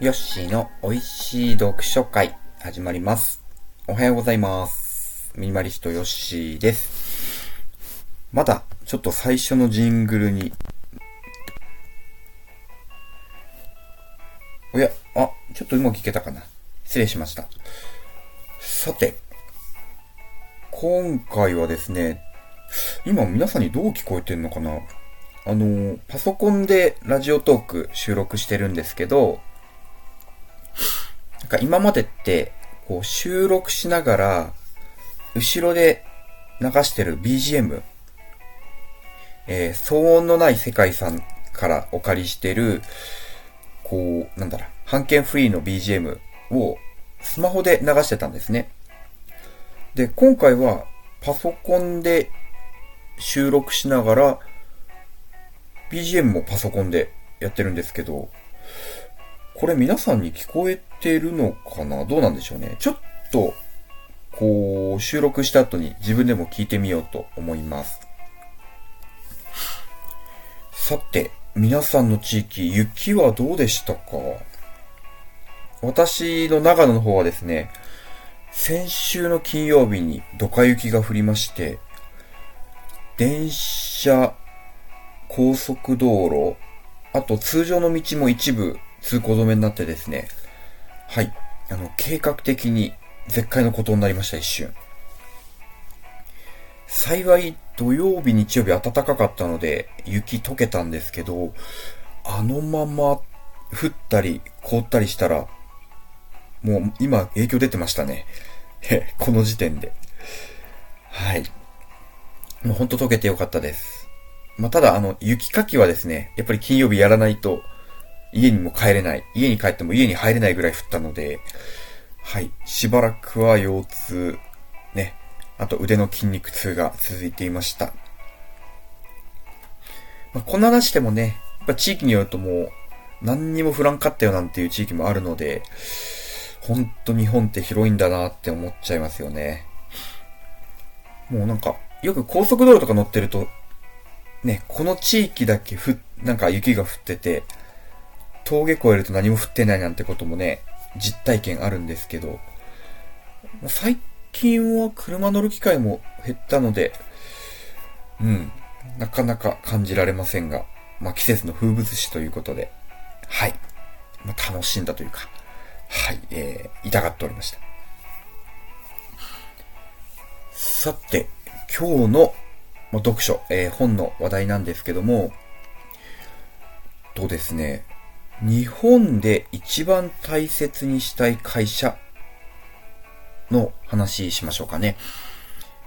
ヨッシーの美味しい読書会始まります。おはようございます。ミニマリストヨッシーです。まだちょっと最初のジングルに、おや、あ、ちょっとうまく聞けたかな。失礼しました。さて、今回はですね、今皆さんにどう聞こえてるのかなあの、パソコンでラジオトーク収録してるんですけど、なんか今までって、こう収録しながら、後ろで流してる BGM、えー騒音のない世界さんからお借りしてる、こう、なんだろう、版権フリーの BGM をスマホで流してたんですね。で、今回はパソコンで収録しながら、BGM もパソコンでやってるんですけど、これ皆さんに聞こえてるのかな？どうなんでしょうね。ちょっと、こう、収録した後に自分でも聞いてみようと思います。さて、皆さんの地域、雪はどうでしたか？私の長野の方はですね、先週の金曜日にドカ雪が降りまして、電車、高速道路、あと通常の道も一部通行止めになってですね、はい、あの、計画的に絶海のことになりました、一瞬。幸い、土曜日、日曜日暖かかったので、雪溶けたんですけど、あのまま降ったり凍ったりしたら、もう今影響出てましたね。この時点で。はい。もうほんと溶けてよかったです。まあ、ただ、あの、雪かきはですね、やっぱり金曜日やらないと、家にも帰れない。家に帰っても家に入れないぐらい降ったので、はい。しばらくは腰痛、ね。あと腕の筋肉痛が続いていました。まあ、こんな話してもね、やっぱ地域によるともう、何にも降らんかったよなんていう地域もあるので、ほんと日本って広いんだなって思っちゃいますよね。もうなんか、よく高速道路とか乗ってると、ね、この地域だけふ、なんか雪が降ってて、峠越えると何も降ってないなんてこともね、実体験あるんですけど、最近は車乗る機会も減ったので、うん、なかなか感じられませんが、まあ季節の風物詩ということで、はい、まあ、楽しんだというか、はい、えー、痛がっておりました。さて、今日の、まあ、読書、えー本の話題なんですけども、とですね、日本で一番大切にしたい会社の話しましょうかね。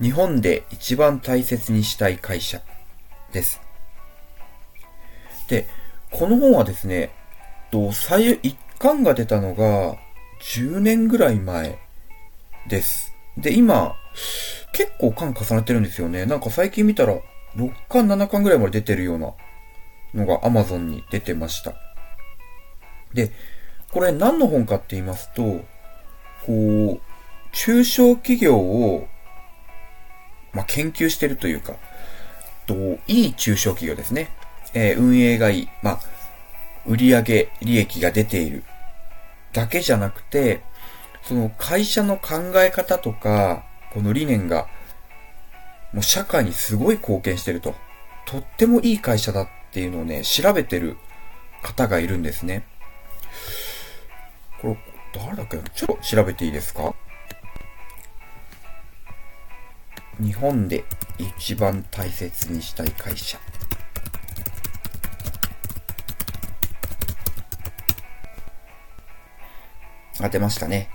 日本で一番大切にしたい会社です。で、この本はですね、と最一巻が出たのが10年ぐらい前です。で、今、結構巻重ねてるんですよね。なんか最近見たら6巻7巻ぐらいまで出てるようなのが Amazon に出てました。で、これ何の本かって言いますと、こう、中小企業を、まあ、研究してるというか、と、いい中小企業ですね。えー運営がいい。まあ、売上利益が出ている。だけじゃなくて、その会社の考え方とか、この理念が、もう社会にすごい貢献してると。とってもいい会社だっていうのをね、調べてる方がいるんですね。これ、誰だっけ？ちょっと調べていいですか？日本で一番大切にしたい会社。あ、出ましたね。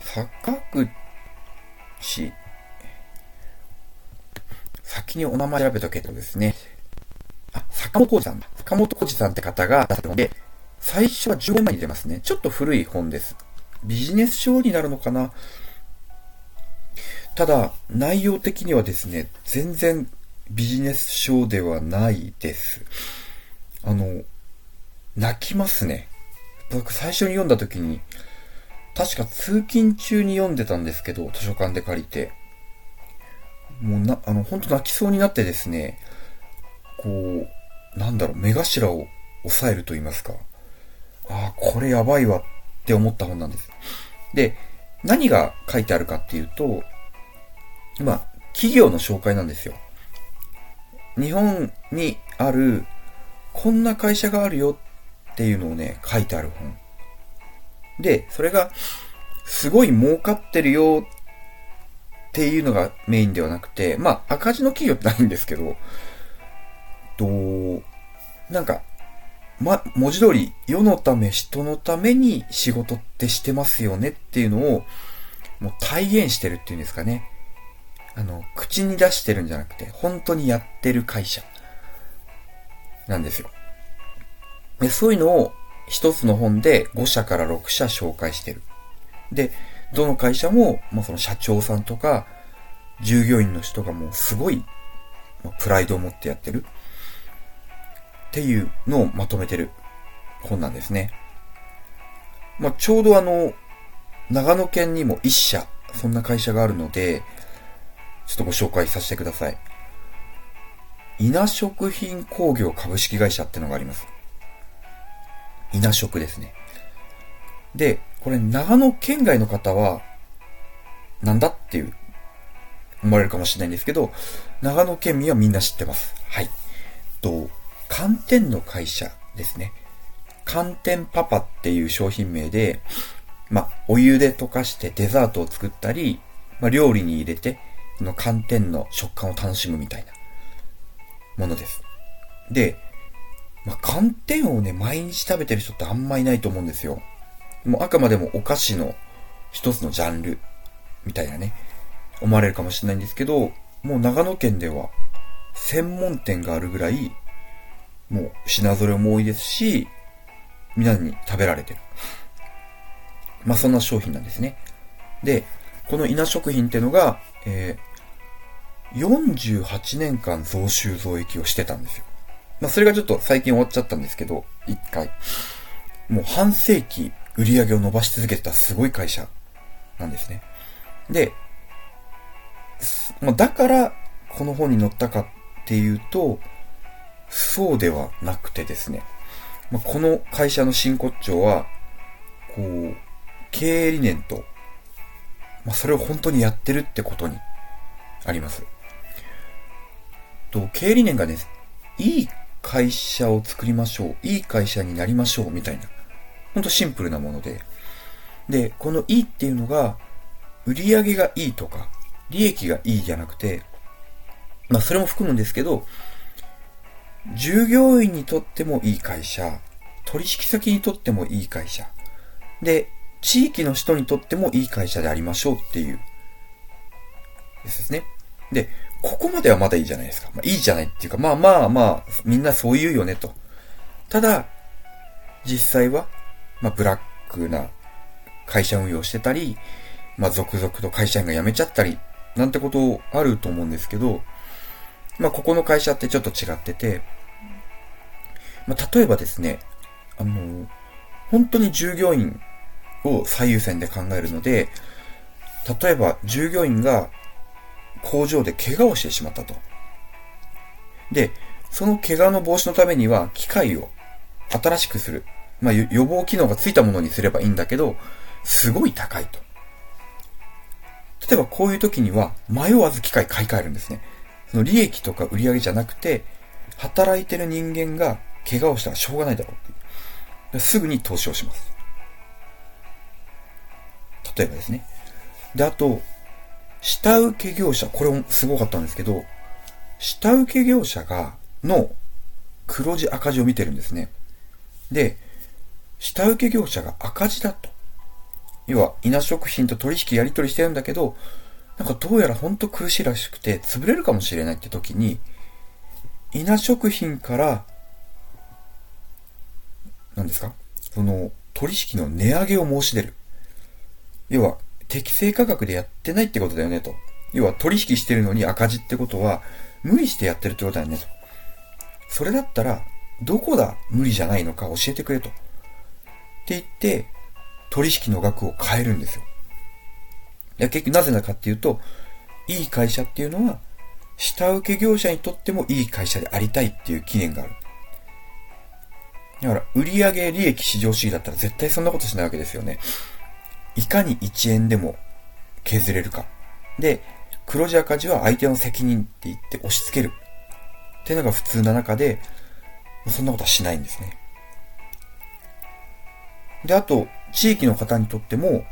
坂口、先にお名前調べとけとですね。あ、坂本浩二さんだ。坂本浩二さんって方が出したので、最初は15年前に出ますね。ちょっと古い本です。ビジネス書になるのかなただ、内容的にはですね、全然ビジネス書ではないです。あの、泣きますね。僕最初に読んだ時に、確か通勤中に読んでたんですけど、図書館で借りて。もうな、あの、本当泣きそうになってですね、こう、なんだろう、目頭を押さえると言いますか。ああ、これやばいわって思った本なんです。で、何が書いてあるかっていうと、まあ、企業の紹介なんですよ。日本にある、こんな会社があるよっていうのをね、書いてある本。で、それが、すごい儲かってるよっていうのがメインではなくて、まあ、赤字の企業ってないんですけど、と、なんか、ま、文字通り、世のため、人のために仕事ってしてますよねっていうのを、もう体現してるっていうんですかね。あの、口に出してるんじゃなくて、本当にやってる会社なんですよ。で、そういうのを一つの本で5社から6社紹介してる。で、どの会社も、まあ、その社長さんとか、従業員の人がもうすごい、プライドを持ってやってる。っていうのをまとめてる本なんですね。まあ、ちょうどあの、長野県にも一社、そんな会社があるので、ちょっとご紹介させてください。稲食品工業株式会社ってのがあります。稲食ですね。で、これ長野県外の方は、なんだっていう思われるかもしれないんですけど、長野県民はみんな知ってます。はい。と、寒天の会社ですね。寒天パパっていう商品名で、まあ、お湯で溶かしてデザートを作ったり、まあ、料理に入れて、この寒天の食感を楽しむみたいなものです。で、まあ、寒天をね、毎日食べてる人ってあんまいないと思うんですよ。もうあくまでもお菓子の一つのジャンルみたいなね、思われるかもしれないんですけど、もう長野県では専門店があるぐらい、もう品揃えも多いですし、皆に食べられてる。まあそんな商品なんですね。で、この稲食品ってのが、えー、48年間増収増益をしてたんですよ。まあそれがちょっと最近終わっちゃったんですけど、一回。もう半世紀売り上げを伸ばし続けてたすごい会社なんですね。で、まあ、だからこの本に載ったかっていうと、そうではなくてですね。まあ、この会社の真骨頂は、こう、経営理念と、まあ、それを本当にやってるってことにあります。と、経営理念がね、いい会社を作りましょう。いい会社になりましょう。みたいな。ほんとシンプルなもので。で、このいいっていうのが、売り上げがいいとか、利益がいいじゃなくて、まあそれも含むんですけど、従業員にとってもいい会社、取引先にとってもいい会社、で、地域の人にとってもいい会社でありましょうっていう、ですね。で、ここまではまだいいじゃないですか。まあ、いいじゃないっていうか、まあまあまあ、みんなそう言うよねと。ただ、実際は、まあブラックな会社運用してたり、まあ続々と会社員が辞めちゃったり、なんてことあると思うんですけど、まあここの会社ってちょっと違ってて、まあ、例えばですね、あの、本当に従業員を最優先で考えるので、例えば従業員が工場で怪我をしてしまったと。で、その怪我の防止のためには機械を新しくする。まあ、予防機能がついたものにすればいいんだけど、すごい高いと。例えばこういう時には迷わず機械買い替えるんですね。その利益とか売り上げじゃなくて、働いてる人間が怪我をしたらしょうがないだろうっていう。すぐに投資をします。例えばですね。で、あと、下請け業者、これもすごかったんですけど、下請け業者が、の黒字赤字を見てるんですね。で、下請け業者が赤字だと。要は、稲食品と取引やり取りしてるんだけど、なんかどうやらほんと苦しいらしくて、潰れるかもしれないって時に、稲食品から何ですか？その、取引の値上げを申し出る。要は、適正価格でやってないってことだよねと。要は、取引してるのに赤字ってことは、無理してやってるってことだよねと。それだったら、どこだ？無理じゃないのか教えてくれと。って言って、取引の額を変えるんですよ。いや、結局なぜなのかっていうと、いい会社っていうのは、下請け業者にとってもいい会社でありたいっていう記念がある。だから、売上利益市場主義だったら絶対そんなことしないわけですよね。いかに1円でも削れるか。で、黒字赤字は相手の責任って言って押し付ける。っていうのが普通な中で、そんなことはしないんですね。で、あと、地域の方にとっても、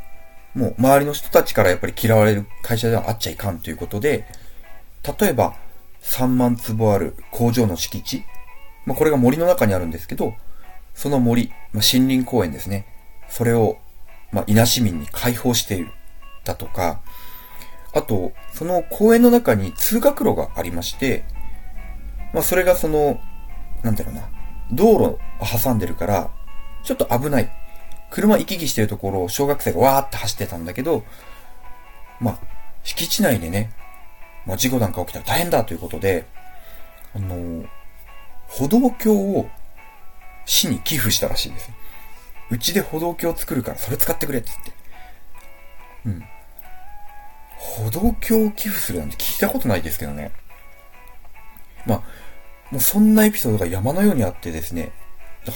もう周りの人たちからやっぱり嫌われる会社ではあっちゃいかんということで、例えば3万坪ある工場の敷地、まあ、これが森の中にあるんですけど、その森、まあ、森林公園ですね。それを、まあ、稲市民に開放している。だとか、あと、その公園の中に通学路がありまして、まあ、それがその、なんだろうな、道路を挟んでるから、ちょっと危ない。車行き来してるところを小学生がわーって走ってたんだけど、まあ、敷地内でね、まあ、事故なんか起きたら大変だということで、あの、歩道橋を市に寄付したらしいです。うちで歩道橋を作るからそれ使ってくれって言って。うん。歩道橋を寄付するなんて聞いたことないですけどね。まあ、もうそんなエピソードが山のようにあってですね、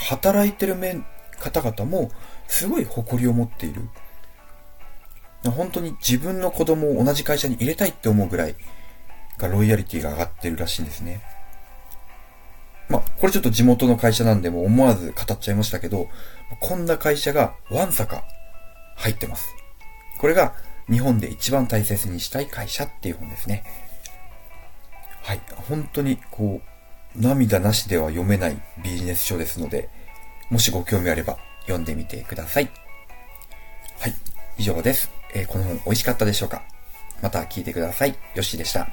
働いてる面、方々もすごい誇りを持っている。本当に自分の子供を同じ会社に入れたいって思うぐらいがロイヤリティが上がってるらしいんですね。まあ、これちょっと地元の会社なんでも思わず語っちゃいましたけど、こんな会社がわんさか入ってます。これが日本で一番大切にしたい会社っていう本ですね。はい。本当にこう、涙なしでは読めないビジネス書ですので、もしご興味あれば読んでみてください。はい。以上です。えー、この本美味しかったでしょうか？また聞いてください。よしでした。